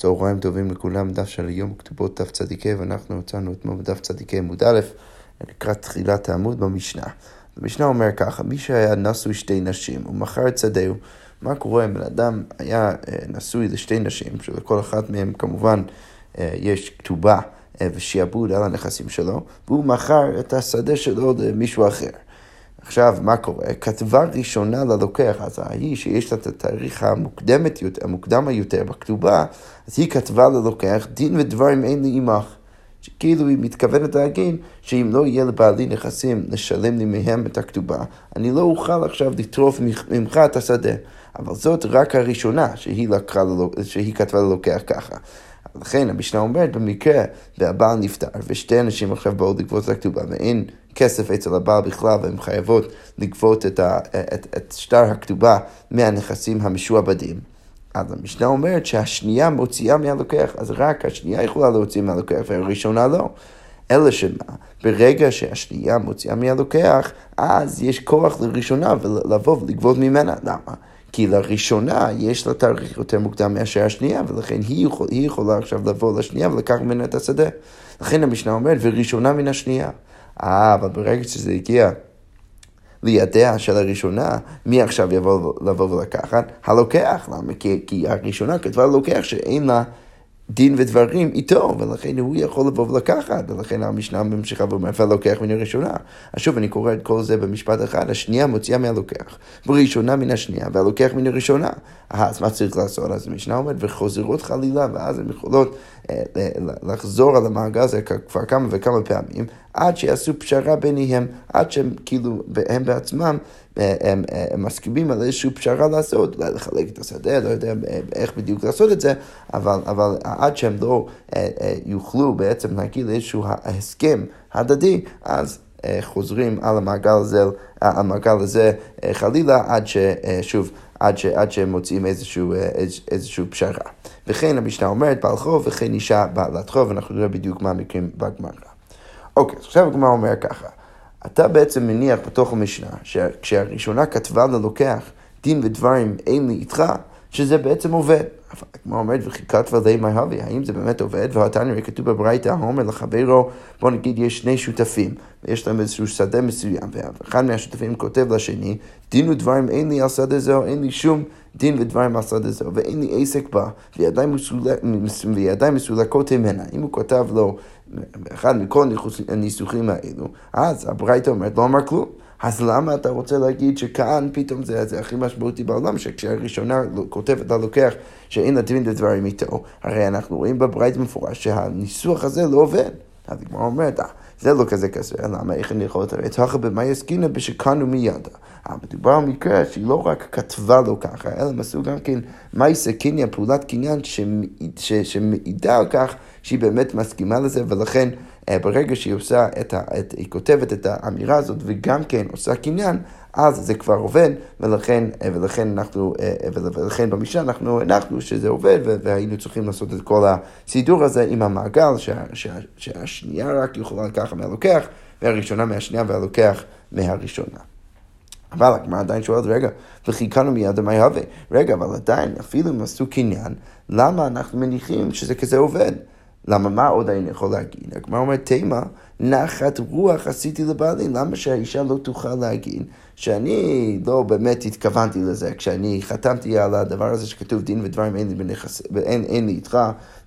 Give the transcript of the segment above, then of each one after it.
צהריים טובים לכולם, דף של היום, כתובות דף צדיקי, ואנחנו הוצאנו אתמול בדף צדיקי עמוד א', לקראת תחילת העמוד במשנה. המשנה אומר ככה, מי שהיה נשוי שתי נשים, הוא מכר את שדהו, מה קורה אם בן אדם היה אה, נשוי לשתי נשים, שלכל אחת מהן כמובן אה, יש כתובה אה, ושיעבוד על הנכסים שלו, והוא מכר את השדה שלו למישהו אחר. עכשיו, מה קורה? כתבה ראשונה ללוקח, אז ההיא שיש לה את התאריך המוקדמת, המוקדם היותר בכתובה, אז היא כתבה ללוקח, דין ודברים אין לי עמך. שכאילו היא מתכוונת להגיד שאם לא יהיה לבעלי נכסים לשלם לי מהם את הכתובה, אני לא אוכל עכשיו לטרוף ממך את השדה. אבל זאת רק הראשונה שהיא, לקחה, שהיא כתבה ללוקח ככה. לכן המשנה אומרת, במקרה והבעל נפטר, ושתי אנשים עכשיו באו לגבות את הכתובה, ואין כסף אצל הבעל בכלל, והן חייבות לגבות את, ה, את, את שטר הכתובה מהנכסים המשועבדים. אז המשנה אומרת שהשנייה מוציאה מהלוקח, אז רק השנייה יכולה להוציא מהלוקח, והראשונה לא. אלא שמה, ברגע שהשנייה מוציאה מהלוקח, אז יש כוח לראשונה לבוא ולגבות ממנה. למה? כי לראשונה יש לה תאריך יותר מוקדם מאשר השנייה, ולכן היא, יכול, היא יכולה עכשיו לבוא לשנייה ולקח ממנה את השדה. לכן המשנה אומרת, וראשונה מן השנייה. אה, אבל ברגע שזה הגיע לידיה של הראשונה, מי עכשיו יבוא לבוא ולקחת? הלוקח. למה? כי, כי הראשונה כתבה ללוקח שאין לה... דין ודברים איתו, ולכן הוא יכול לבוא ולקחת, ולכן המשנה ממשיכה ואומרת, ולוקח מן הראשונה. אז שוב, אני קורא את כל זה במשפט אחד, השנייה מוציאה מהלוקח, וראשונה מן השנייה, והלוקח מן הראשונה. אז מה צריך לעשות? אז המשנה אומרת, וחוזרות חלילה, ואז הן יכולות אה, לחזור על המעגל הזה כבר כמה וכמה פעמים, עד שיעשו פשרה ביניהם, עד שהם כאילו, הם בעצמם הם, הם מסכימים על איזושהי פשרה לעשות, אולי לחלק את השדה, לא יודע איך בדיוק לעשות את זה, אבל, אבל עד שהם לא אה, אה, יוכלו בעצם להגיד לאיזשהו הסכם הדדי, אז אה, חוזרים על המעגל הזה, המעגל הזה חלילה, עד ששוב, עד, ש, עד שהם מוצאים איזשהו, איזשהו פשרה. וכן המשנה אומרת בעל חוב וכן אישה בעלת חוב, ואנחנו נראה בדיוק מה המקרים בגמרא. אוקיי, אז עכשיו הגמרא אומר ככה. אתה בעצם מניח בתוך המשנה, שכשהראשונה כתבה ללוקח דין ודברים אין לי איתך, שזה בעצם עובד. אבל כמו אומרת, וכי כתבה לי מה הווי, האם זה באמת עובד? והתניא כתוב בברייתא, האומר לחברו, בוא נגיד יש שני שותפים, ויש להם איזשהו שדה מסוים, ואחד מהשותפים כותב לשני, דין ודברים אין לי על שדה זו, אין לי שום דין ודברים על שדה זו, ואין לי עסק בה, וידיים מסולקות ממנה. אם הוא כותב לו אחד מכל הניסוחים האלו, אז הברייתא אומרת, לא אמר כלום. אז למה אתה רוצה להגיד שכאן פתאום זה, זה הכי משמעותי בעולם, שכשהראשונה כותבת ללוקח שאין לה דין ודברים איתו, הרי אנחנו רואים בברייתא מפורש שהניסוח הזה לא עובד. אז הגמרא אומרת, אה, זה לא כזה כזה, למה, איך אני יכול לתראה? תחת במה יסקינה בשכנו מידה. מדובר על מקרה שהיא לא רק כתבה לו ככה, אלא הם עשו גם כן מייסה קניין, פעולת קניין שמעידה על כך שהיא באמת מסכימה לזה, ולכן אה, ברגע שהיא עושה את ה... את, היא כותבת את האמירה הזאת וגם כן עושה קניין, אז זה כבר עובד, ולכן, אה, ולכן אנחנו, אה, ולכן במשנה אנחנו הנחנו שזה עובד, והיינו צריכים לעשות את כל הסידור הזה עם המעגל, שה, שה, שהשנייה רק יכולה לקחת מהלוקח, והראשונה מהשנייה והלוקח מהראשונה. אבל הגמרא עדיין שואלת, רגע, וחיכנו מיד מה יהווה. רגע, אבל עדיין, אפילו אם עשו קניין, למה אנחנו מניחים שזה כזה עובד? למה, מה עוד אני יכול להגיד? הגמרא אומרת, תימה, נחת רוח עשיתי לבעלי, למה שהאישה לא תוכל להגיד? שאני לא באמת התכוונתי לזה. כשאני חתמתי על הדבר הזה שכתוב דין ודברים אין לי, בנכס, אין, אין לי איתך,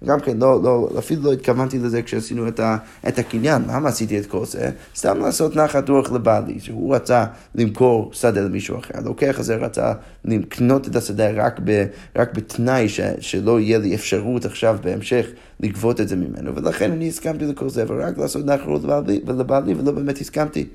גם כן לא, לא, אפילו לא התכוונתי לזה כשעשינו את, ה, את הקניין, למה עשיתי את כל זה? סתם לעשות נחת רוח לבעלי, שהוא רצה למכור שדה למישהו אחר, הלוקח הזה רצה לקנות את השדה רק, ב, רק בתנאי ש, שלא יהיה לי אפשרות עכשיו בהמשך לגבות את זה ממנו, ולכן אני הסכמתי לכל זה, ורק לעשות נחת לבעלי, ולא באמת הסכמתי.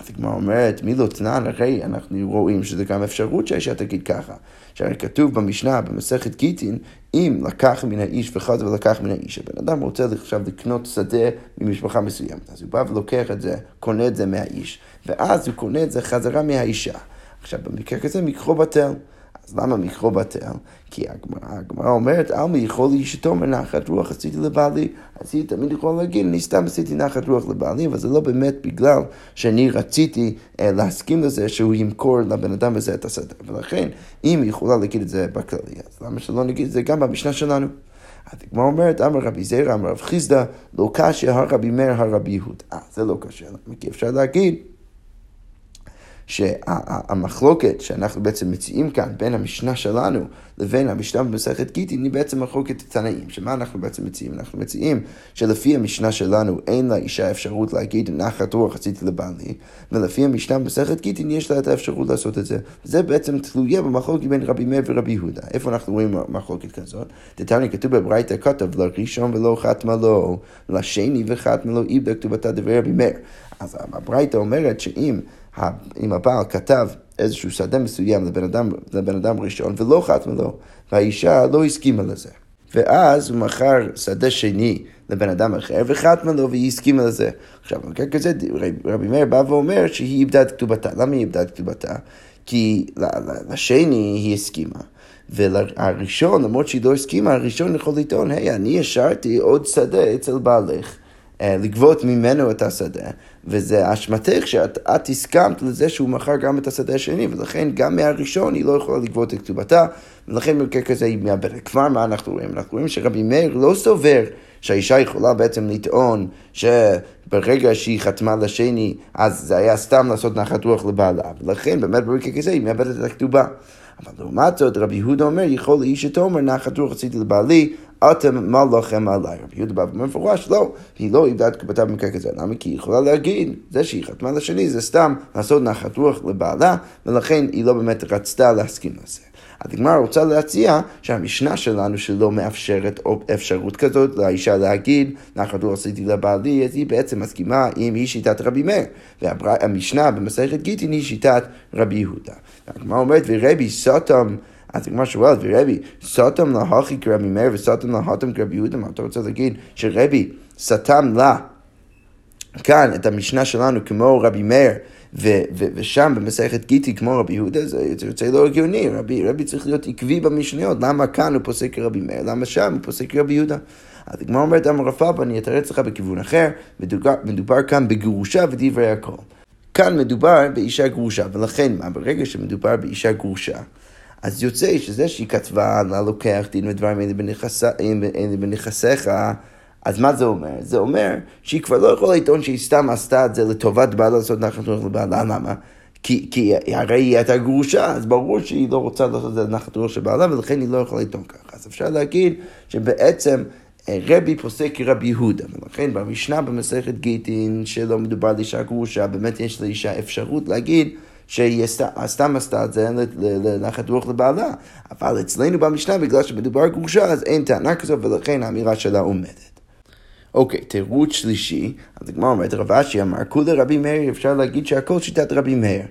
אז הגמרא אומרת, מי לא תנן, הרי אנחנו רואים שזה גם אפשרות שהאישה תגיד ככה. שהרי כתוב במשנה, במסכת גיטין, אם לקח מן האיש וחזר ולקח מן האיש, הבן אדם רוצה עכשיו לקנות שדה ממשפחה מסוימת, אז הוא בא ולוקח את זה, קונה את זה מהאיש, ואז הוא קונה את זה חזרה מהאישה. עכשיו, במקרה כזה מקחו בטל. אז למה מקרו בטל? כי הגמרא אומרת, עלמי יכול לאשתו מנחת רוח עשיתי לבעלי. אז היא תמיד יכולה להגיד, אני סתם עשיתי נחת רוח לבעלי, אבל זה לא באמת בגלל שאני רציתי אה, להסכים לזה שהוא ימכור לבן אדם הזה את השדה. ולכן, אם היא יכולה להגיד את זה בכללי, אז למה שלא נגיד את זה גם במשנה שלנו? הגמרא אומרת, אמר רבי זירא, אמר רב חיסדא, לא קשה הרבי מאיר הרבי יהודה. אה, זה לא קשה, כי אפשר להגיד שהמחלוקת שאנחנו בעצם מציעים כאן בין המשנה שלנו לבין המשנה במסכת גיטין היא בעצם מחלוקת תנאים. שמה אנחנו בעצם מציעים? אנחנו מציעים שלפי המשנה שלנו אין לאישה אפשרות להגיד נחת רוח עשיתי לבעלי, ולפי המשנה במסכת גיטין יש לה את האפשרות לעשות את זה. זה בעצם תלויה במחלוקת בין רבי מאיר ורבי יהודה. איפה אנחנו רואים מחלוקת כזאת? דתני כתוב בברייתא כתב לראשון ולא חתמה לו, לשני וחתמה לו איבדה כתובתה דברי רבי מאיר. אז הברייתא אומרת שאם אם הבעל כתב איזשהו שדה מסוים לבן אדם, לבן אדם ראשון ולא חתמה לו, והאישה לא הסכימה לזה. ואז הוא מכר שדה שני לבן אדם אחר וחתמה לו והיא הסכימה לזה. עכשיו, במקרה כזה רבי מאיר בא ואומר שהיא איבדה את כתובתה. למה היא איבדה את כתובתה? כי לשני היא הסכימה. ולראשון, למרות שהיא לא הסכימה, הראשון יכול לטעון, היי, אני השארתי עוד שדה אצל בעלך. אה, לגבות ממנו את השדה, וזה אשמתך שאת הסכמת לזה שהוא מכר גם את השדה השני, ולכן גם מהראשון היא לא יכולה לגבות את כתובתה, ולכן במקרה כזה היא מאבדת. כבר מה אנחנו רואים? אנחנו רואים שרבי מאיר לא סובר שהאישה יכולה בעצם לטעון שברגע שהיא חתמה לשני, אז זה היה סתם לעשות נחת רוח לבעלה, ולכן באמת במקרה כזה היא מאבדת את הכתובה. אבל לעומת זאת, רבי יהודה אומר, יכול לאיש שתאמר נחת רוח עשיתי לבעלי, אתם מה לכם עליי? רבי יהודה בא במפורש, לא, היא לא איבדה את כפתה במקרה כזה. למה? כי היא יכולה להגיד, זה שהיא חתמה לשני זה סתם לעשות נחת רוח לבעלה, ולכן היא לא באמת רצתה להסכים לזה. הגמרא רוצה להציע שהמשנה שלנו שלא מאפשרת אפשרות כזאת לאישה להגיד, נחת רוח עשיתי לבעלי, אז היא בעצם מסכימה עם היא שיטת רבי מאיר. והמשנה במסכת גיטין היא שיטת רבי יהודה. הגמרא אומרת, ורבי סוטם אז הגמרא שואלת, ורבי, סוטם להכי כרבי מאיר וסוטם להתם כרבי יהודה, מה אתה רוצה להגיד? שרבי סתם לה כאן את המשנה שלנו כמו רבי מאיר, ו- ו- ושם במסכת גיטי כמו רבי יהודה, זה יוצא לא הגיוני, רבי, רבי צריך להיות עקבי במשניות, למה כאן הוא פוסק כרבי מאיר, למה שם הוא פוסק כרבי יהודה? אז הגמרא אומרת, אמר רב פאפה, אני אתרץ לך בכיוון אחר, מדובר, מדובר כאן בגירושה ודברי הכל. כאן מדובר באישה גרושה, ולכן ברגע שמדובר באישה גרושה, אז יוצא שזה שהיא כתבה לה לוקח דין ודברים אלה בנכסיך, אז מה זה אומר? זה אומר שהיא כבר לא יכולה לטעון שהיא סתם עשתה את זה לטובת בעלה לעשות נחת רוח לבעלה, למה? כי, כי הרי היא הייתה גרושה, אז ברור שהיא לא רוצה לעשות את זה לנחת רוח של בעלה, ולכן היא לא יכולה לטעון ככה. אז אפשר להגיד שבעצם אה, רבי פוסק כרבי יהודה, ולכן במשנה במסכת גיטין, שלא מדובר על אישה גרושה, באמת יש לאישה אפשרות להגיד שהיא סתם עשתה את זה לנחת רוח לבעלה. אבל אצלנו במשנה, בגלל שמדובר גרושה, אז אין טענה כזו, ולכן האמירה שלה עומדת. אוקיי, תירוץ שלישי, אז הגמרא אומרת, רב אשי אמר, כולי רבי מאיר, אפשר להגיד שהכל שיטת רבי מאיר.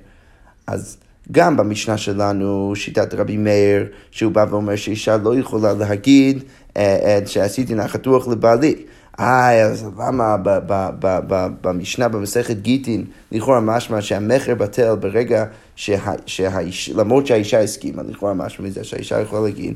אז גם במשנה שלנו, שיטת רבי מאיר, שהוא בא ואומר שאישה לא יכולה להגיד אה, אה, שעשיתי נחת רוח לבעלי. אה, אז למה במשנה במסכת גיטין, לכאורה משמע שהמכר בטל ברגע שהאיש, למרות שהאישה הסכימה, לכאורה משמע מזה שהאישה יכולה להגיד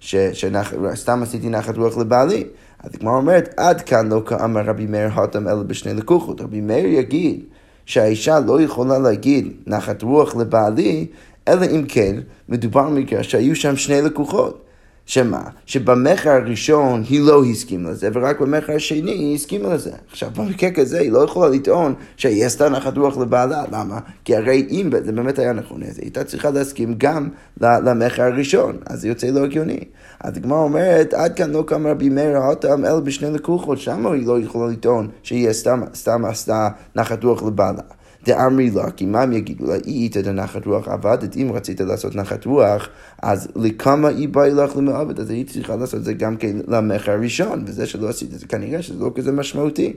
שסתם עשיתי נחת רוח לבעלי. אז הגמרא אומרת, עד כאן לא כאמר רבי מאיר הותם אלא בשני לקוחות. רבי מאיר יגיד שהאישה לא יכולה להגיד נחת רוח לבעלי, אלא אם כן מדובר במקרה שהיו שם שני לקוחות. שמה? שבמכר הראשון היא לא הסכימה לזה, ורק במכר השני היא הסכימה לזה. עכשיו, במקרה כזה היא לא יכולה לטעון שהיא עשתה נחת רוח לבעלה, למה? כי הרי אם זה באמת היה נכון, אז היא הייתה צריכה להסכים גם למכר הראשון, אז זה יוצא לא הגיוני. אז הגמרא אומרת, עד כאן לא קם רבי מאיר האותם אלא בשני לקוחות, שם היא לא יכולה לטעון שהיא סתם עשתה נחת רוח לבעלה. דאמרי לה, כי מה הם יגידו לה, אי איתה נחת רוח עבדת, אם רצית לעשות נחת רוח, אז לכמה אי באי לך למעבד, אז היית צריכה לעשות את זה גם כן למכר הראשון, וזה שלא עשית זה כנראה שזה לא כזה משמעותי.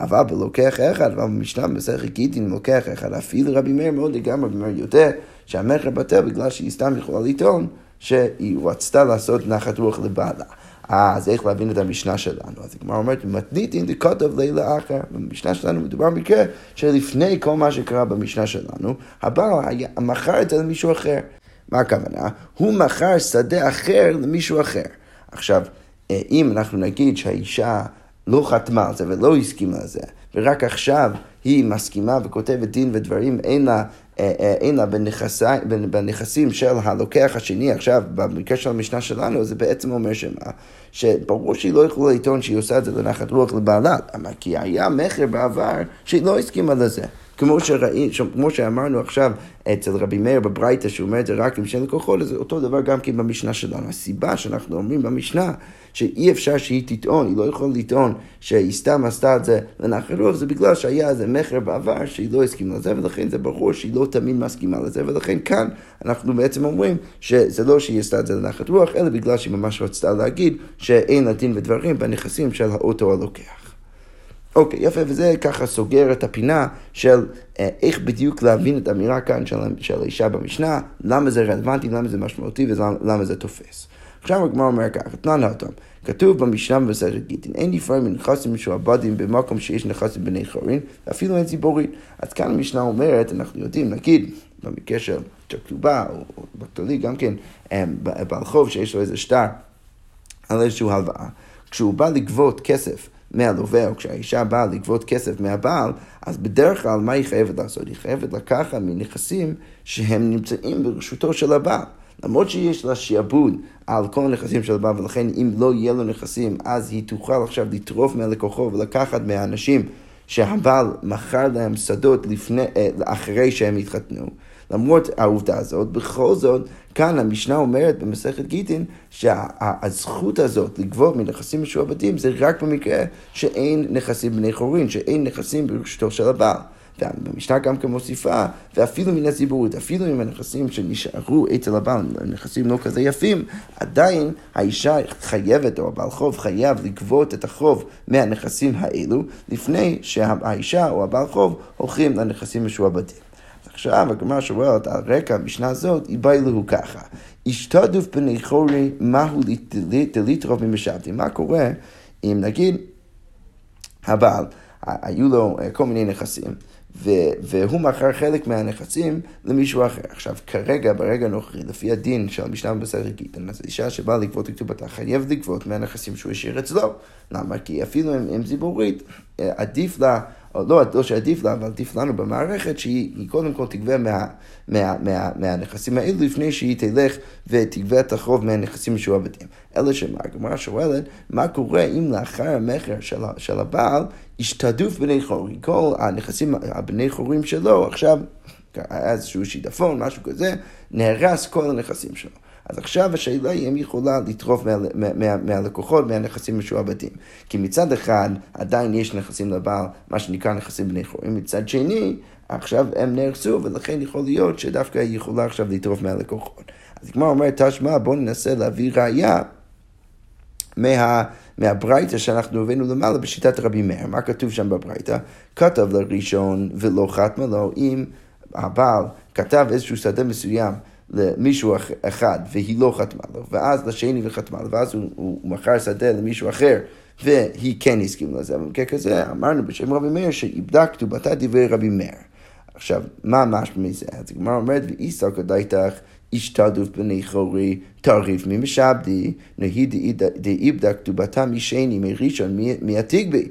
אבל בלוקח אחד, אבל במשנה במסכת גיטין לוקח אחד, אפילו רבי מאיר מאוד לגמרי, רבי מאיר יודע שהמכר בטל בגלל שהיא סתם יכולה לטעון שהיא רצתה לעשות נחת רוח לבעלה. אה, אז איך להבין את המשנה שלנו? אז הגמרא אומרת, מתניתין דקוטב לילה אחר. במשנה שלנו מדובר במקרה שלפני כל מה שקרה במשנה שלנו, הבעל מכר את זה למישהו אחר. מה הכוונה? הוא מכר שדה אחר למישהו אחר. עכשיו, אה, אם אנחנו נגיד שהאישה לא חתמה על זה ולא הסכימה על זה, ורק עכשיו היא מסכימה וכותבת דין ודברים, אין לה... אה, אה, אין לה בנכסי, בנכסים של הלוקח השני, עכשיו, במקרה של המשנה שלנו, זה בעצם אומר שמה? שברור שהיא לא יכולה לטעון שהיא עושה את זה לנחת רוח לבעלה, כי היה מכר בעבר שהיא לא הסכימה לזה. כמו, שראי, כמו שאמרנו עכשיו אצל רבי מאיר בברייתא, שהוא אומר את זה רק עם שני לקוחות, זה אותו דבר גם כן במשנה שלנו. הסיבה שאנחנו אומרים במשנה שאי אפשר שהיא תטעון, היא לא יכולה לטעון שהיא סתם עשתה את זה לנחת רוח, זה בגלל שהיה איזה מכר בעבר שהיא לא הסכימה לזה, ולכן זה ברור שהיא לא תמיד מסכימה לזה, ולכן כאן אנחנו בעצם אומרים שזה לא שהיא עשתה את זה לנחת רוח, אלא בגלל שהיא ממש רצתה להגיד שאין לה דין ודברים בנכסים של האוטו הלוקח. אוקיי, יפה, וזה ככה סוגר את הפינה של אה, איך בדיוק להבין את האמירה כאן של, של האישה במשנה, למה זה רלוונטי, למה זה משמעותי ולמה זה תופס. עכשיו הגמרא אומר ככה, תנן אותם, כתוב במשנה במסכת גיטין, אין נפרד מנכסים משועבדים במקום שיש נכסים בני חורין, ואפילו אין ציבורית. אז כאן המשנה אומרת, אנחנו יודעים, נגיד, במקרה של כתובה, או, בכללי גם כן, אה, בעל חוב שיש לו איזה שטר על איזושהי הלוואה, כשהוא בא לגבות כסף מהלווה, או כשהאישה באה לגבות כסף מהבעל, אז בדרך כלל מה היא חייבת לעשות? היא חייבת לקחת מנכסים שהם נמצאים ברשותו של הבעל. למרות שיש לה שיעבוד על כל הנכסים של הבעל, ולכן אם לא יהיה לו נכסים, אז היא תוכל עכשיו לטרוף מהלקוחו ולקחת מהאנשים שהבעל מכר להם שדות לפני, אה, אחרי שהם התחתנו. למרות העובדה הזאת, בכל זאת, כאן המשנה אומרת במסכת גיטין שהזכות הזאת לגבות מנכסים משועבדים זה רק במקרה שאין נכסים בני חורין, שאין נכסים ברשותו של הבעל. והמשנה גם כן מוסיפה, ואפילו מן הציבורית, אפילו אם הנכסים שנשארו אצל הבעל, נכסים לא כזה יפים, עדיין האישה חייבת, או הבעל חוב חייב לגבות את החוב מהנכסים האלו, לפני שהאישה או הבעל חוב הולכים לנכסים משועבדים. עכשיו הגמרא שואלת על רקע המשנה הזאת, איבאילו ככה. השתדוף בני חורי, מהו דליטרוב ממשבתי. מה קורה אם נגיד הבעל, היו לו אה, כל מיני נכסים, והוא מכר חלק מהנכסים למישהו אחר. עכשיו, כרגע, ברגע הנוכחי, לפי הדין של המשנה במסכת גיטן, אז אישה שבאה לגבות את כתובתה חייבת לגבות מהנכסים שהוא השאיר אצלו. למה? כי אפילו אם, זיבורית, אה, עדיף לה... לא, לא שעדיף לה, אבל עדיף לנו במערכת, שהיא קודם כל תגבה מה, מה, מה, מהנכסים האלו לפני שהיא תלך ותגבה את החוב מהנכסים משועבדים. אלא שמה, הגמרא שואלת, מה קורה אם לאחר המכר של, של הבעל השתדוף בני חורים? כל הנכסים, הבני חורים שלו, עכשיו, היה איזשהו שידפון, משהו כזה, נהרס כל הנכסים שלו. אז עכשיו השאלה היא אם היא יכולה לטרוף מה, מה, מה, מהלקוחות, מהנכסים משועבדים. כי מצד אחד עדיין יש נכסים לבעל, מה שנקרא נכסים בני חורים, מצד שני, עכשיו הם נהרסו, ולכן יכול להיות שדווקא היא יכולה עכשיו לטרוף מהלקוחות. אז הגמרא אומרת, תשמע, בואו ננסה להביא ראייה מה... מהברייתא שאנחנו הבאנו למעלה בשיטת רבי מאיר. מה כתוב שם בברייתא? כתב לראשון ולא חתמה לו אם הבעל כתב איזשהו שדה מסוים למישהו אחד והיא לא חתמה לו, ואז לשני וחתמה לו, ואז הוא, הוא, הוא מכר שדה למישהו אחר והיא כן הסכימה לזה, אבל במקרה כזה אמרנו בשם רבי מאיר שאיבדה כתובתה דברי רבי מאיר. עכשיו, מה משמע מזה? אז הגמרא אומרת, ואיסא כדאיתך השתדוף בני חורי תריף ממשעבדי, נהי דאיבדה כתובתה משני מראשון מהתגבי.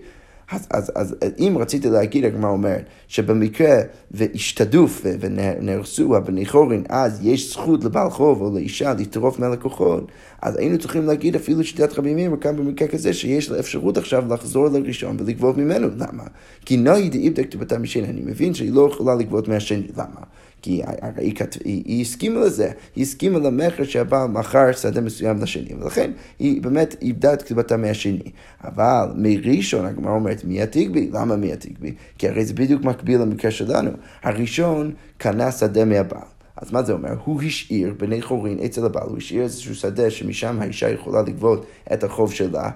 אז, אז, אז אם רציתי להגיד, הגמרא אומרת, שבמקרה והשתדוף ונהרסו הבני חורין, אז יש זכות לבעל חוב או לאישה לטרוף מהלקוחות, אז היינו צריכים להגיד אפילו שיטת רבי מאיר, כאן במקרה כזה, שיש לה אפשרות עכשיו לחזור לראשון ולגבות ממנו. למה? כי נאי דאיבדק כתובתה משני, אני מבין שהיא לא יכולה לגבות מהשני. למה? כי הרי היא, היא, היא הסכימה לזה, היא הסכימה למכר שהבעל מכר שדה מסוים לשני, ולכן היא באמת איבדה את כתובתה מהשני. אבל מראשון הגמרא אומרת מי התגבי? למה מי התגבי? כי הרי זה בדיוק מקביל למקרה שלנו. הראשון קנה שדה מהבעל. אז מה זה אומר? הוא השאיר בני חורין אצל הבעל, הוא השאיר איזשהו שדה שמשם האישה יכולה לגבות את החוב שלה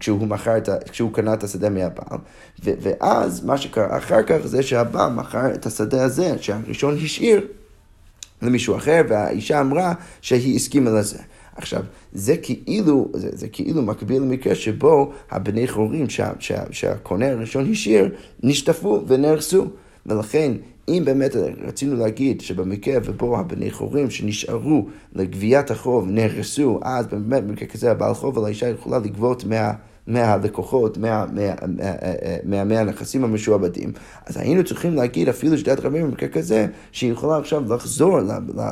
כשהוא, מכר את, כשהוא קנה את השדה מהבעל, ו, ואז מה שקרה אחר כך זה שהבעל מכר את השדה הזה שהראשון השאיר למישהו אחר, והאישה אמרה שהיא הסכימה לזה. עכשיו, זה כאילו, זה, זה כאילו מקביל למקרה שבו הבני חורים שה, שה, שהקונה הראשון השאיר, נשטפו ונהרסו. ולכן, אם באמת רצינו להגיד שבמקרה ובו הבני חורים שנשארו לגביית החוב נהרסו, אז באמת במקרה כזה הבעל חוב על האישה יכולה לגבות מה... מהלקוחות, מה, מה, מה, מה, מהנכסים המשועבדים, אז היינו צריכים להגיד אפילו שדת רבים במקרה כזה, שהיא יכולה עכשיו לחזור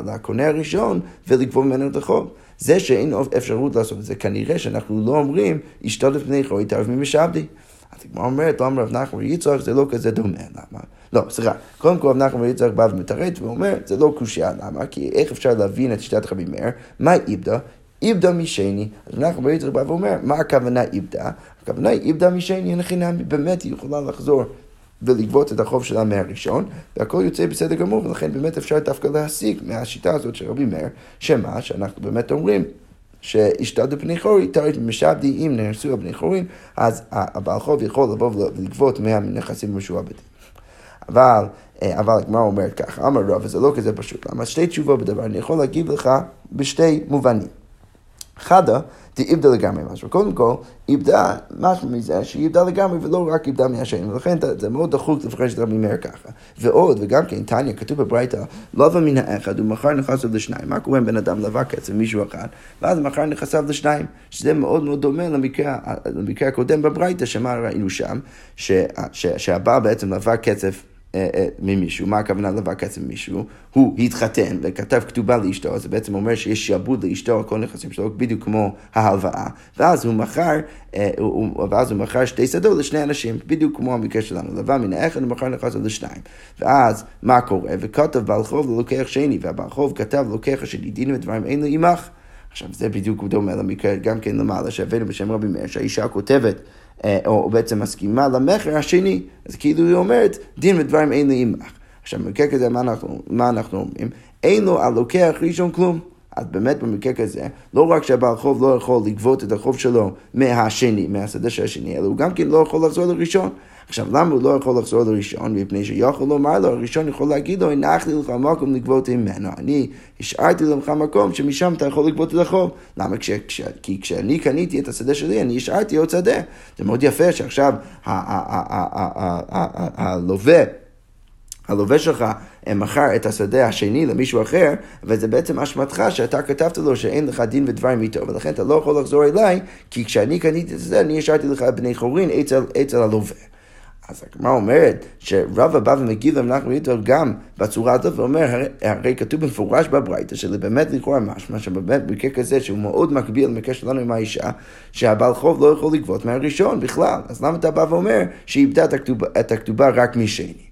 לקונה הראשון ולגבור ממנו את החוב. זה שאין אפשרות לעשות את זה, כנראה שאנחנו לא אומרים, השתתף בני חורי תערב ממשעבדי. אז הגמרא אומרת, לא אמר רב נחמן ויצחק, זה לא כזה דומה, למה? לא, סליחה, קודם כל רב נחמן ויצחק בא ומתרץ ואומר, זה לא קושייה, למה? כי איך אפשר להבין את שיטת רבי מאיר? מה איבדה? איבדה משני, אז רב נחמן ויצחק בא ואומר, מה הכוונה איבדה? הכוונה היא איבדה משני, אין חינם, באמת היא יכולה לחזור ולגבות את החוב שלה מהראשון, והכל יוצא בסדר גמור, ולכן באמת אפשר דווקא להסיק מהשיטה הזאת של רבי מאיר, שמה, שאנחנו באמת אומרים, שהשתדו בני חורי, תרית משעבדי, אם נהרסו הבני חורים, אז הבעל חוב יכול לבוא ולגבות מהנכסים המשועבדים. אבל, אה, אבל הגמרא אומרת ככה, אמר רב, וזה לא כזה פשוט, למה שתי תשובות בדבר, אני יכול להגיב לך בשתי מובנים. חדה, דאיבדה לגמרי משהו. קודם כל, איבדה משהו מזה שהיא איבדה לגמרי ולא רק איבדה מהשם, ולכן זה מאוד דחוק לפרש את רבי מאיר ככה. ועוד, וגם כן, טניה, כתוב בברייתא, לווה מן האחד ומכר נכסיו לשניים. מה קורה אם בן אדם לווה כסף מישהו אחד, ואז מכר נכסיו לשניים, שזה מאוד מאוד דומה למקרה, למקרה הקודם בברייתא, שמה ראינו שם, שהבעל בעצם לווה כסף אה, אה, ממישהו, מה הכוונה לבא כסף ממישהו? הוא התחתן וכתב כתובה לאשתו, זה בעצם אומר שיש שעבוד לאשתו על כל נכסים שלו, בדיוק כמו ההלוואה, ואז הוא מכר, אה, ואז הוא מכר שתי שדות לשני אנשים, בדיוק כמו המקרה שלנו, לבא מן האחד ומכר נכסים לשניים. ואז מה קורה? וכתב בעל חוב ללוקח שני, והבעל חוב כתב לוקח השני, דין ודברים אין לו עמך. עכשיו זה בדיוק דומה למקרה גם כן למעלה שהבאנו בשם רבי מאיר, שהאישה כותבת אה, או בעצם מסכימה למכר השני, אז כאילו היא אומרת, דין ודברים אין לי עמך. עכשיו, במקרה כזה, מה אנחנו, מה אנחנו אומרים? אין לו על לוקח ראשון כלום. אז באמת במקרה כזה, לא רק שהבעל חוב לא יכול לגבות את החוב שלו מהשני, מהשדה של השני, אלא הוא גם כן לא יכול לחזור לראשון. עכשיו, למה הוא לא יכול לחזור לראשון? מפני שיכול לומר לו, הראשון יכול להגיד לו, הנח לי לך מקום לגבות ממנו. אני השארתי לך מקום שמשם אתה יכול לגבות את החוב. למה? כש, כש, כי כשאני קניתי את השדה שלי, אני השארתי עוד שדה. זה מאוד יפה שעכשיו הלווה הלווה שלך מכר את השדה השני למישהו אחר, וזה בעצם אשמתך שאתה כתבת לו שאין לך דין ודברים איתו, ולכן אתה לא יכול לחזור אליי, כי כשאני קניתי את השדה, אני השארתי לך בני חורין אצל, אצל הלווה. אז הגמרא אומרת שרבא בא ומגיב למנחם יתר גם בצורה הזאת ואומר, הרי, הרי כתוב במפורש בברייתא שבאמת לכאורה משמע שבאמת במקרה כזה שהוא מאוד מקביל למקרה שלנו עם האישה, שהבעל חוב לא יכול לגבות מהראשון בכלל. אז למה אתה בא ואומר שהיא איבדה את הכתובה רק משני?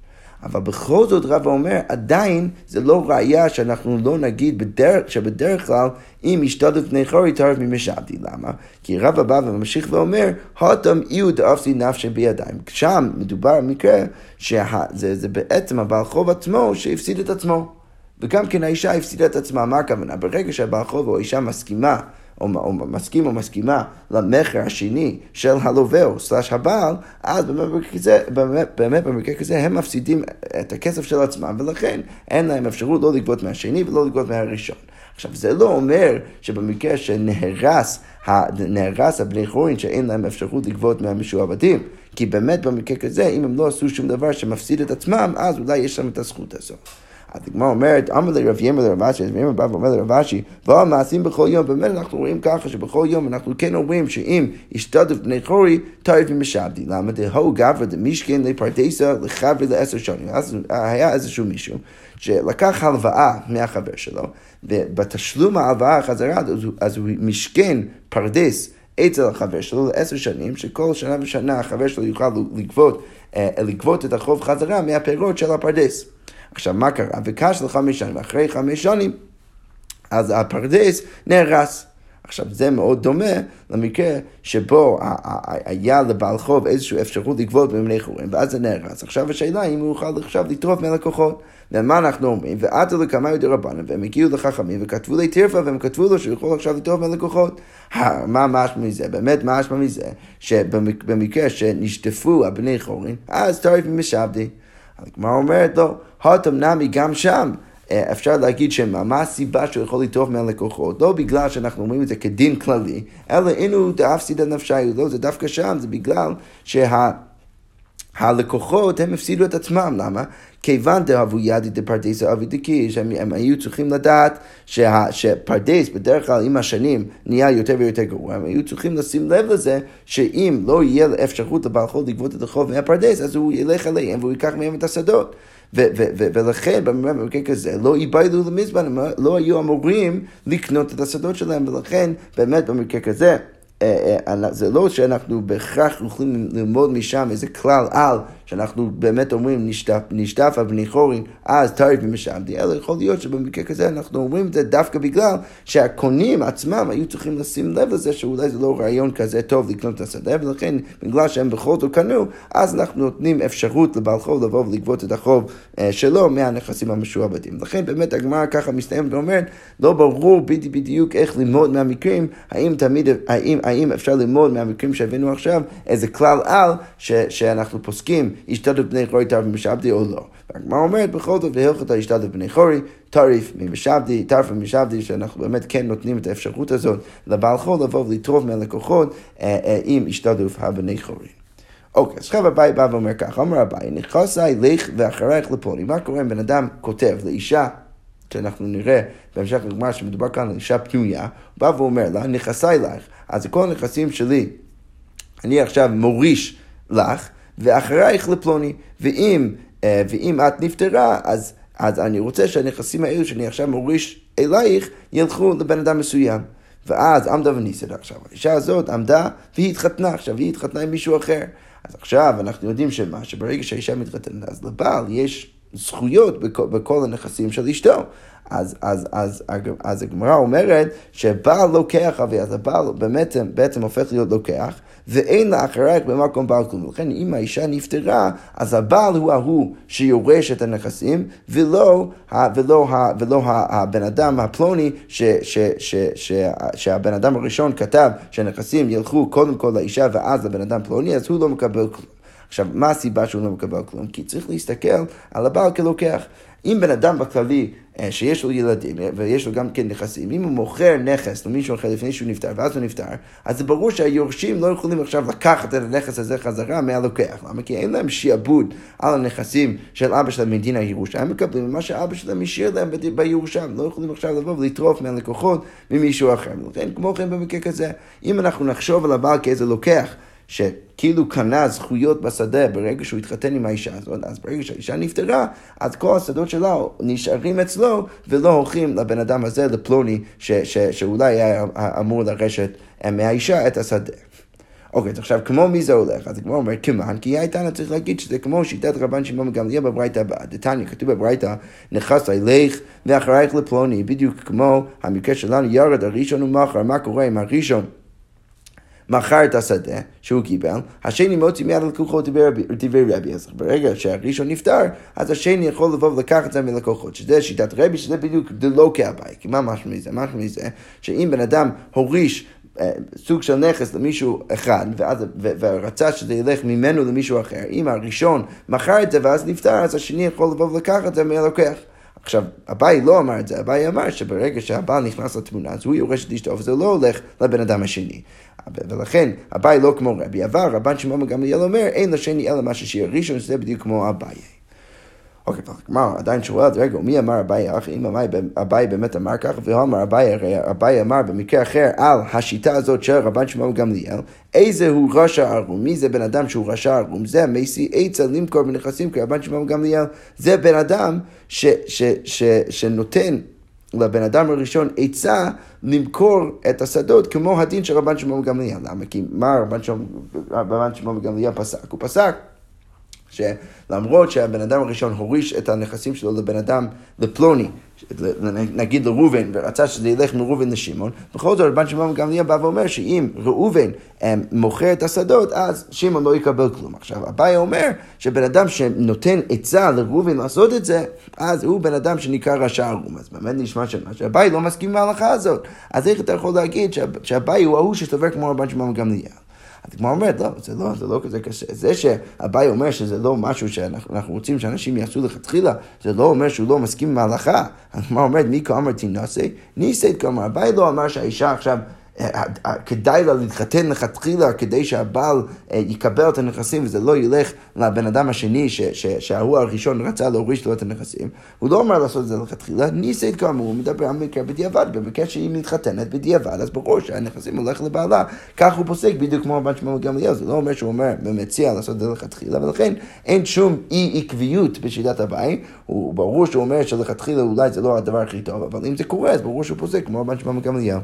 אבל בכל זאת רבא אומר, עדיין זה לא ראייה שאנחנו לא נגיד בדרך, שבדרך כלל אם השתדלות בני חורי תערב ממשעבדי. למה? כי רבא בא וממשיך ואומר, הותם איהו דאפסי נפשי בידיים. שם מדובר על מקרה שזה בעצם הבעל חוב עצמו שהפסיד את עצמו. וגם כן האישה הפסידה את עצמה, מה הכוונה? ברגע שהבעל חוב או האישה מסכימה או, או מסכים או מסכימה למכר השני של הלווה או סלש הבעל, אז באמת באמת, באמת במקרה כזה הם מפסידים את הכסף של עצמם, ולכן אין להם אפשרות לא לגבות מהשני ולא לגבות מהראשון. עכשיו, זה לא אומר שבמקרה שנהרס, נהרס הבני חורין שאין להם אפשרות לגבות מהמשועבדים. כי באמת במקרה כזה, אם הם לא עשו שום דבר שמפסיד את עצמם, אז אולי יש להם את הזכות הזאת. הגמרא אומרת, אמר לרב ימר לרב אשי, אז ימר בא ואומר לרב אשי, ועל מעשים בכל יום, באמת אנחנו רואים ככה שבכל יום אנחנו כן אומרים שאם השתדף בני חורי, תערב ומשעבדי. למה דהו גברא דמישכן לפרדסה לחברי לעשר שנים. אז היה איזשהו מישהו שלקח הלוואה מהחבר שלו, ובתשלום ההלוואה חזרה, אז הוא משכן פרדס. אצל החבר שלו לעשר שנים, שכל שנה ושנה החבר שלו יוכל לגבות, אה, לגבות את החוב חזרה מהפירות של הפרדס. עכשיו, מה קרה? וקש לחמש שנים, אחרי חמש שנים, אז הפרדס נהרס. עכשיו, זה מאוד דומה למקרה שבו היה לבעל חוב איזושהי אפשרות לגבות במיני חורים, ואז זה נהרס. עכשיו השאלה אם הוא יוכל עכשיו לטרוף מהלקוחות. ומה אנחנו אומרים? לכמה יותר רבנן, והם הגיעו לחכמים וכתבו לי טירפה, והם כתבו לו שהוא יכול עכשיו לטרוף מהלקוחות. מה משמע מזה? באמת מה משמע מזה? שבמקרה שנשטפו הבני חורים, אז טרף משעבדי. הגמרא אומרת לו, הותם נמי גם שם. אה, אפשר להגיד שמה, מה הסיבה שהוא יכול לטרוף מהלקוחות? לא בגלל שאנחנו אומרים את זה כדין כללי, אלא אינו דאף סידה נפשי, לא, זה דווקא שם, זה בגלל שה... הלקוחות הם הפסידו את עצמם, למה? כיוון דאבו ידי דפרדס אבי דקיש, הם, היו צריכים לדעת שה, שפרדס בדרך כלל עם השנים נהיה יותר ויותר גרוע, הם היו צריכים לשים לב לזה שאם לא יהיה אפשרות לבעל חוב לגבות את החוב מהפרדס, אז הוא ילך אליהם והוא ייקח מהם את השדות. ולכן במקרה כזה לא איבדו למזבן, הם לא היו אמורים לקנות את השדות שלהם, ולכן באמת במקרה כזה זה לא שאנחנו בהכרח יכולים ללמוד משם איזה כלל על שאנחנו באמת אומרים נשטף אבני חורין, אז טריף ומשעבדי, אלא יכול להיות שבמקרה כזה אנחנו אומרים את זה דווקא בגלל שהקונים עצמם היו צריכים לשים לב לזה שאולי זה לא רעיון כזה טוב לקנות את השדה, ולכן בגלל שהם בכל זאת קנו, אז אנחנו נותנים אפשרות לבעל חוב לבוא ולגבות את החוב אה, שלו מהנכסים המשועבדים. לכן באמת הגמרא ככה מסתיימת ואומרת, לא ברור בדיוק איך ללמוד מהמקרים, האם תמיד, האם, האם אפשר ללמוד מהמקרים שהבאנו עכשיו איזה כלל על ש, שאנחנו פוסקים השתתף בני חורי טרף ממשעבדי או לא. והגמרא אומרת בכל זאת והלכת השתתף בני חורי טריף ממשעבדי, טרף ממשעבדי, שאנחנו באמת כן נותנים את האפשרות הזאת לבעל חול לבוא ולטרוף מהלקוחות אה, אה, עם השתתף הבני חורי. אוקיי, אז עכשיו אביי בא ואומר ככה, אומר אביי, נכנסי לך ואחרייך לפוני. מה קורה אם בן אדם כותב לאישה שאנחנו נראה בהמשך לגמר שמדובר כאן על אישה פנויה, הוא בא ואומר לה, נכסי לך, אז כל הנכסים שלי, אני עכשיו מוריש לך, ואחרייך לפלוני. ואם, אה, ואם את נפטרה, אז, אז אני רוצה שהנכסים האלו שאני עכשיו מוריש אלייך, ילכו לבן אדם מסוים. ואז עמדה וניסדה עכשיו. האישה הזאת עמדה והיא התחתנה, עכשיו היא התחתנה עם מישהו אחר. אז עכשיו אנחנו יודעים שמה, שברגע שהאישה מתחתנת, אז לבעל יש זכויות בכל, בכל הנכסים של אשתו. אז, אז, אז, אז, אז הגמרא אומרת שבעל לוקח אבי, אז הבעל באמת, בעצם הופך להיות לוקח, ואין לה אחרייך במקום בעל כלום. לכן אם האישה נפטרה, אז הבעל הוא ההוא שיורש את הנכסים, ולא, ולא, ולא הבן אדם הפלוני ש, ש, ש, ש, שהבן אדם הראשון כתב שהנכסים ילכו קודם כל לאישה ואז לבן אדם פלוני, אז הוא לא מקבל כלום. עכשיו, מה הסיבה שהוא לא מקבל כלום? כי צריך להסתכל על הבעל כלוקח. אם בן אדם בכללי אה, שיש לו ילדים אה, ויש לו גם כן נכסים, אם הוא מוכר נכס למישהו אחר לפני שהוא נפטר ואז הוא נפטר, אז זה ברור שהיורשים לא יכולים עכשיו לקחת את הנכס הזה חזרה מהלוקח. למה? כי אין להם שיעבוד על הנכסים של אבא שלהם מדין הירושה, הם מקבלים מה שאבא שלהם השאיר להם בירושה, הם לא יכולים עכשיו לבוא ולטרוף מהלקוחות ממישהו אחר. לכן, כמו כן במקרה כזה, אם אנחנו נחשוב על הבעל כאיזה לוקח, שכאילו קנה זכויות בשדה ברגע שהוא התחתן עם האישה הזאת, אז ברגע שהאישה נפטרה, אז כל השדות שלה נשארים אצלו ולא הולכים לבן אדם הזה, לפלוני, ש, ש, שאולי היה אמור לרשת מהאישה את השדה. אוקיי, אז עכשיו, כמו מי זה הולך? אז כמו אומר, כמען, כי הייתנה צריך להגיד שזה כמו שיטת רבן שמעון גמליאל בברייתא הבאה. דתניא, כתוב בברייתא, נכנס לך ואחרייך לפלוני, בדיוק כמו המקרה שלנו, ירד הראשון ומחר, מה קורה עם הראשון? מכר את השדה שהוא קיבל, השני מוציא מיד הלקוחות דברי רבי. אז ברגע שהראשון נפטר, אז השני יכול לבוא ולקח את זה מלקוחות, שזה שיטת רבי, שזה בדיוק דלא כאביי. כי מה משהו מזה? משהו מזה, שאם בן אדם הוריש אה, סוג של נכס למישהו אחד, ואז, ורצה שזה ילך ממנו למישהו אחר, אם הראשון מכר את זה ואז נפטר, אז השני יכול לבוא ולקח את זה מהלוקח. עכשיו, אביי לא אמר את זה, אביי אמר שברגע שהבעל נכנס לתמונה, אז הוא יורש את אשתו, וזה לא הולך לבן אדם השני. ולכן, אביי לא כמו רבי, אבל רבן שמעון גמליאל אומר, אין לשני אלא מה ששיר ראשון, שזה בדיוק כמו אביי. אוקיי, כלומר, עדיין שואל, רגע, מי אמר אביי אח? אם אביי באמת אמר ככה, והוא אביי, הרי אביי אמר במקרה אחר על השיטה הזאת של רבן שמעון גמליאל, איזה הוא רשע ערום? מי זה בן אדם שהוא רשע ערום? זה המסי עצה למכור בנכסים כרבן שמעון גמליאל. זה בן אדם ש, ש, ש, שנותן לבן אדם הראשון עצה למכור את השדות כמו הדין של רבן שמעון גמליאל. למה? כי מה רבן שמעון גמליאל פסק? הוא פסק שלמרות שהבן אדם הראשון הוריש את הנכסים שלו לבן אדם, לפלוני, נגיד לראובן, ורצה שזה ילך מראובן לשמעון, בכל זאת רבן שמעון גמליאל בא ואומר שאם ראובן אה, מוכר את השדות, אז שמעון לא יקבל כלום. עכשיו, אביי אומר שבן אדם שנותן עצה לראובן לעשות את זה, אז הוא בן אדם שנקרא רשע ערום. אז באמת נשמע שמה שאביי לא מסכים עם ההלכה הזאת. אז איך אתה יכול להגיד שאביי הוא ההוא שסובר כמו רבן שמעון גמליאל? אז הגמרא אומרת, לא, זה לא, זה לא כזה קשה. זה שאביי אומר שזה לא משהו שאנחנו רוצים שאנשים יעשו לכתחילה, זה לא אומר שהוא לא מסכים עם ההלכה. הגמרא אומרת, מי כאמר תינשא? ניסית כאמר. אביי לא אמר שהאישה עכשיו... כדאי לה להתחתן לכתחילה כדי שהבעל יקבל את הנכסים וזה לא ילך לבן אדם השני שההוא הראשון רצה להוריש לו את הנכסים, הוא לא אומר לעשות את זה לכתחילה, ניסית כאמור, הוא מדבר על מקרה בדיעבד, במקרה שהיא מתחתנת בדיעבד, אז ברור שהנכסים הולך לבעלה, כך הוא פוסק בדיוק כמו רבן שמואל גמליאל, זה לא אומר שהוא אומר ומציע לעשות את זה לכתחילה, ולכן אין שום אי עקביות בשיטת הבית, הוא ברור שהוא אומר שלכתחילה אולי זה לא הדבר הכי טוב, אבל אם זה קורה אז ברור שהוא פוסק כמו רבן שמואל גמליאל.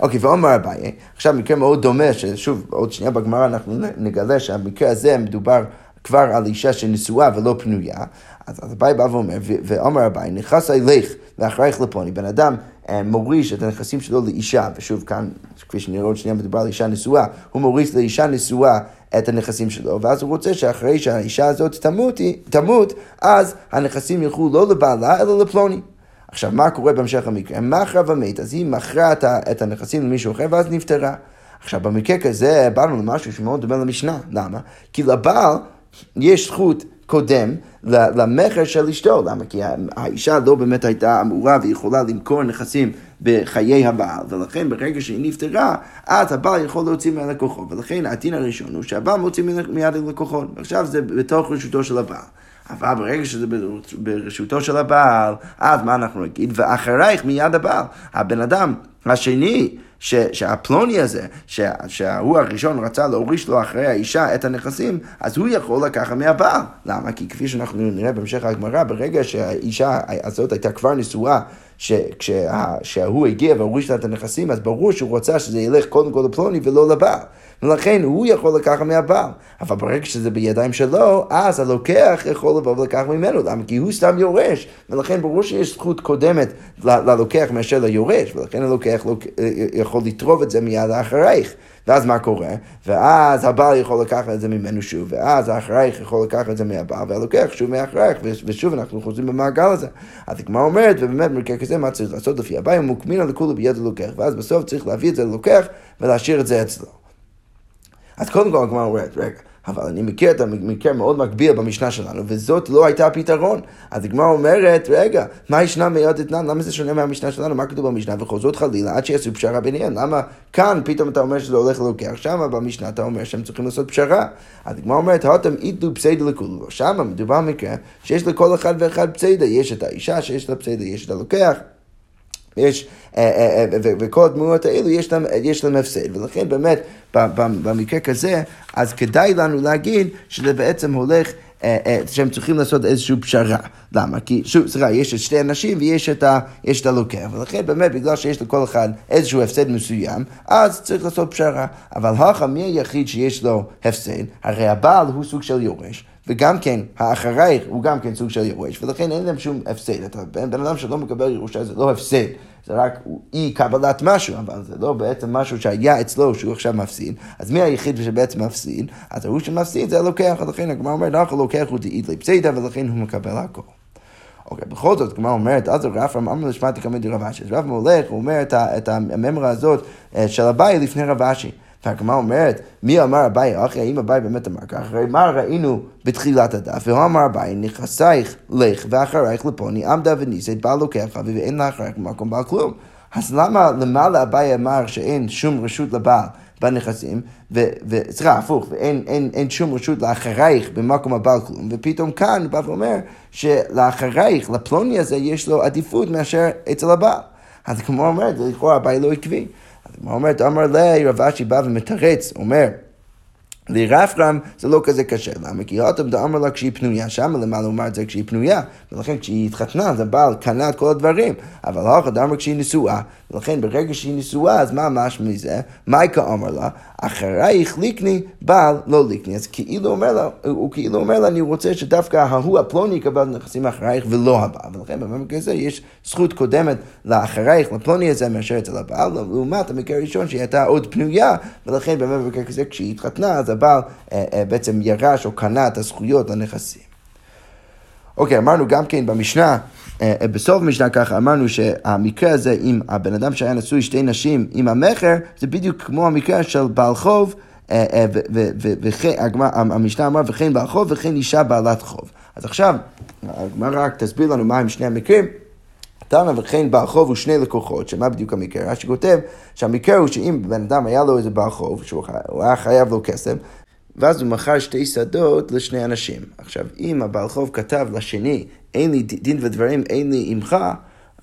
אוקיי, ואומר אביי, עכשיו מקרה מאוד דומה, ששוב, עוד שנייה בגמרא אנחנו נגלה שהמקרה הזה מדובר כבר על אישה שנשואה ולא פנויה, אז אביי בא ואומר, ואומר אביי, נכנס אליך ואחרייך לפוני, בן אדם אה, מוריש את הנכסים שלו לאישה, ושוב כאן, כפי שנראה עוד שנייה מדובר על אישה נשואה, הוא מוריש לאישה נשואה את הנכסים שלו, ואז הוא רוצה שאחרי שהאישה הזאת תמות, תמות אז הנכסים ילכו לא לבעלה אלא לפלוני. עכשיו, מה קורה בהמשך המקרה? מכרה ומת, אז היא מכרה את הנכסים למישהו אחר ואז נפטרה. עכשיו, במקרה כזה באנו למשהו שמאוד דומה למשנה. למה? כי לבעל יש זכות קודם למכר של אשתו. למה? כי האישה לא באמת הייתה אמורה ויכולה למכור נכסים בחיי הבעל, ולכן ברגע שהיא נפטרה, אז הבעל יכול להוציא מהלקוחות. ולכן הדין הראשון הוא שהבעל מוציא מיד הלקוחות. ועכשיו זה בתוך רשותו של הבעל. אבל ברגע שזה ברשותו של הבעל, אז מה אנחנו נגיד? ואחרייך מיד הבעל. הבן אדם השני, ש, שהפלוני הזה, ש, שהוא הראשון רצה להוריש לו אחרי האישה את הנכסים, אז הוא יכול לקחת מהבעל. למה? כי כפי שאנחנו נראה בהמשך הגמרא, ברגע שהאישה הזאת הייתה כבר נשואה, כשהוא הגיע והוריש לה את הנכסים, אז ברור שהוא רצה שזה ילך קודם כל לפלוני ולא לבעל. ולכן הוא יכול לקחת מהבעל. אבל ברגע שזה בידיים שלו, אז הלוקח יכול לבוא ולקחת ממנו. למה? כי הוא סתם יורש. ולכן ברור שיש זכות קודמת ללוקח מאשר ליורש, ולכן הלוקח יכול לטרוב את זה מיד לאחרייך. ואז מה קורה? ואז הבעל יכול לקחת את זה ממנו שוב, ואז האחרייך יכול לקחת את זה מהבעל, והלוקח שוב מאחרייך, ושוב אנחנו חוזרים במעגל הזה. אז הגמרא אומרת, ובאמת במקרה כזה מה צריך לעשות לפי הבעיה? מוקמינה לכולו ביד הלוקח, ואז בסוף צריך להביא את זה ללוקח ולהשאיר את זה אצלו. אז קודם כל הגמרא אומרת, רגע, אבל אני מכיר את המקרה מאוד מקביל במשנה שלנו, וזאת לא הייתה הפתרון. אז הגמרא אומרת, רגע, מה ישנה מיד אתנן? למה זה שונה מהמשנה שלנו? מה כתוב במשנה? וכל זאת חלילה עד שיעשו פשרה ביניהם. למה כאן פתאום אתה אומר שזה הולך ללוקח? שם במשנה אתה אומר שהם צריכים לעשות פשרה. אז הגמרא אומרת, הותם איתו פסיידה לכולו. שם מדובר במקרה שיש לכל אחד ואחד פסיידה. יש את האישה שיש לה פסיידה, יש את הלוקח. יש, אה, אה, אה, וכל הדמויות האלו יש להם, יש להם הפסד, ולכן באמת במקרה כזה, אז כדאי לנו להגיד שזה בעצם הולך שהם צריכים לעשות איזושהי פשרה. למה? כי, שוב, סליחה, יש את שתי אנשים ויש את, ה, את הלוקח, ולכן באמת בגלל שיש לכל אחד איזשהו הפסד מסוים, אז צריך לעשות פשרה. אבל הכא, מי היחיד שיש לו הפסד? הרי הבעל הוא סוג של יורש. וגם כן, האחרייך הוא גם כן סוג של יורש, ולכן אין להם שום הפסד. אתה בן, אדם שלא מקבל ירושה זה לא הפסד, זה רק אי קבלת משהו, אבל זה לא בעצם משהו שהיה אצלו שהוא עכשיו מפסיד. אז מי היחיד שבעצם מפסיד? אז ההוא שמפסיד זה הלוקח, ולכן הגמרא אומרת, אנחנו לוקח הוא דאית לפסידה, ולכן הוא מקבל הכל. אוקיי, בכל זאת, הגמרא אומרת, אז רב אמר לשמעתי כמה דרב אשי. אז רב מולך, הוא אומר את הממרה הזאת אה, של אביי לפני רב אשי. והגמרא אומרת, מי אמר אביי אחי, האם אביי באמת אמר כך? הרי מה ראינו בתחילת הדף? והוא אמר אביי, נכסייך לך ואחרייך לפוני עמדה וניסית בעל לוקח ואין לאחרייך במקום בעל כלום. אז למה למעלה אביי אמר שאין שום רשות לבעל בנכסים, וסליחה, הפוך, ואין אין, אין שום רשות לאחרייך במקום הבעל כלום, ופתאום כאן בא ואומר שלאחרייך, לפלוני הזה, יש לו עדיפות מאשר אצל הבעל. אז כמו אומרת, לכאורה אביי לא עקבי. אומרת, אמר לי, רב אשי בא ומתרץ, אומר, לרפרם זה לא כזה קשה, למה? כי אוטם דאמר לה כשהיא פנויה, שם למעלה הוא אמר את זה כשהיא פנויה, ולכן כשהיא התחתנה, אז הבעל קנה את כל הדברים, אבל הלכה דאמר כשהיא נשואה, ולכן ברגע שהיא נשואה, אז מה משמע מזה? מייקה אמר לה, אחרייך ליקני, בעל לא ליקני. אז כאילו אומר לה, הוא כאילו אומר לה, אני רוצה שדווקא ההוא הפלוני יקבל נכסים אחרייך ולא הבעל. ולכן במקרה הזה יש זכות קודמת לאחרייך, לפלוני הזה, מאשר אצל הבעל, לעומת המקרה הראשון שהיא הייתה עוד פנויה, ולכן במקרה כזה כשהיא התחתנה, אז הבעל אה, אה, בעצם ירש או קנה את הזכויות לנכסים. אוקיי, אמרנו גם כן במשנה, בסוף המשנה ככה אמרנו שהמקרה הזה עם הבן אדם שהיה נשוי שתי נשים עם המכר, זה בדיוק כמו המקרה של בעל חוב, אה, המשנה אמרה וכן בעל חוב וכן אישה בעלת חוב. אז עכשיו, הגמרא רק תסביר לנו מה הם שני המקרים. תנא וכן בעל חוב ושני לקוחות, שמה בדיוק המקרה? רש"י כותב שהמקרה הוא שאם בן אדם היה לו איזה בעל חוב, שהוא היה חייב לו כסף, ואז הוא מכר שתי שדות לשני אנשים. עכשיו, אם הבעל חוב כתב לשני, אין לי דין ודברים, אין לי עמך,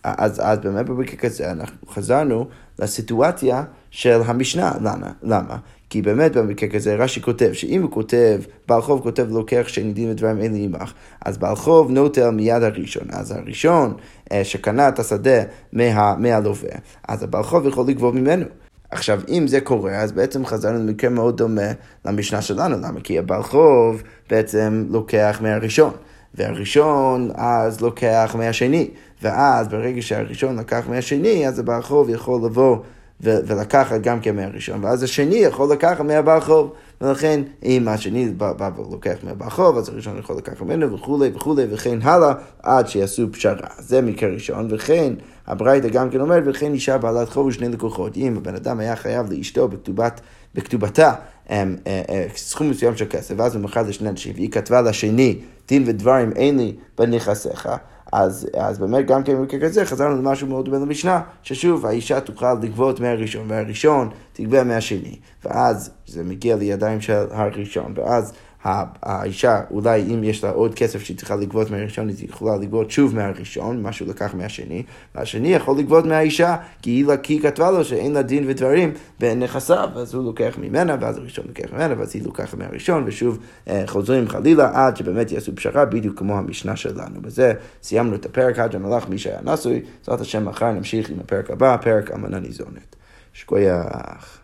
אז, אז באמת במקרה כזה אנחנו חזרנו לסיטואציה של המשנה. למה? למה? כי באמת במקרה כזה רש"י כותב שאם הוא כותב, בעל חוב כותב לוקח שאין דין ודברים אין לי עמך, אז בעל חוב נוטל מיד הראשון. אז הראשון אה, שקנה את השדה מה, מהלווה, אז הבעל חוב יכול לגבות ממנו. עכשיו, אם זה קורה, אז בעצם חזרנו למקרה מאוד דומה למשנה שלנו. למה? כי הבעל חוב בעצם לוקח מהראשון. והראשון אז לוקח מהשני, ואז ברגע שהראשון לקח מהשני, אז הבעל חוב יכול לבוא ולקחת גם כן מהראשון, ואז השני יכול לקחת מהבעל חוב. ולכן אם השני בא ולוקח מהבעל חוב, אז הראשון יכול לקחת ממנו וכולי וכולי וכן הלאה, עד שיעשו פשרה. זה מקרה ראשון, וכן הברייתא גם כן אומרת, וכן אישה בעלת חוב ושני לקוחות. אם הבן אדם היה חייב לאשתו בכתובת, בכתובתה אמ, אה, אה, סכום מסוים של כסף, ואז הוא מכר לשני אנשים, והיא כתבה לשני, דין ודברים אין לי בנכסיך, אז, אז באמת גם כן במקרה כזה חזרנו למשהו מאוד דומה למשנה, ששוב האישה תוכל לגבות מהראשון, והראשון תגבה מהשני, ואז זה מגיע לידיים של הראשון, ואז האישה, אולי אם יש לה עוד כסף שהיא צריכה לגבות מהראשון, היא יכולה לגבות שוב מהראשון, מה שהוא לקח מהשני, והשני יכול לגבות מהאישה, כי היא, היא כתבה לו שאין לה דין ודברים בנכסיו, אז הוא לוקח ממנה, ואז הראשון לוקח ממנה, ואז היא לוקחת מהראשון, ושוב אה, חוזרים חלילה עד שבאמת יעשו פשרה, בדיוק כמו המשנה שלנו. בזה סיימנו את הפרק עד המלאך מי שהיה נשוי, בעזרת השם מחר נמשיך עם הפרק הבא, פרק אמנה ניזונת. שכוייח.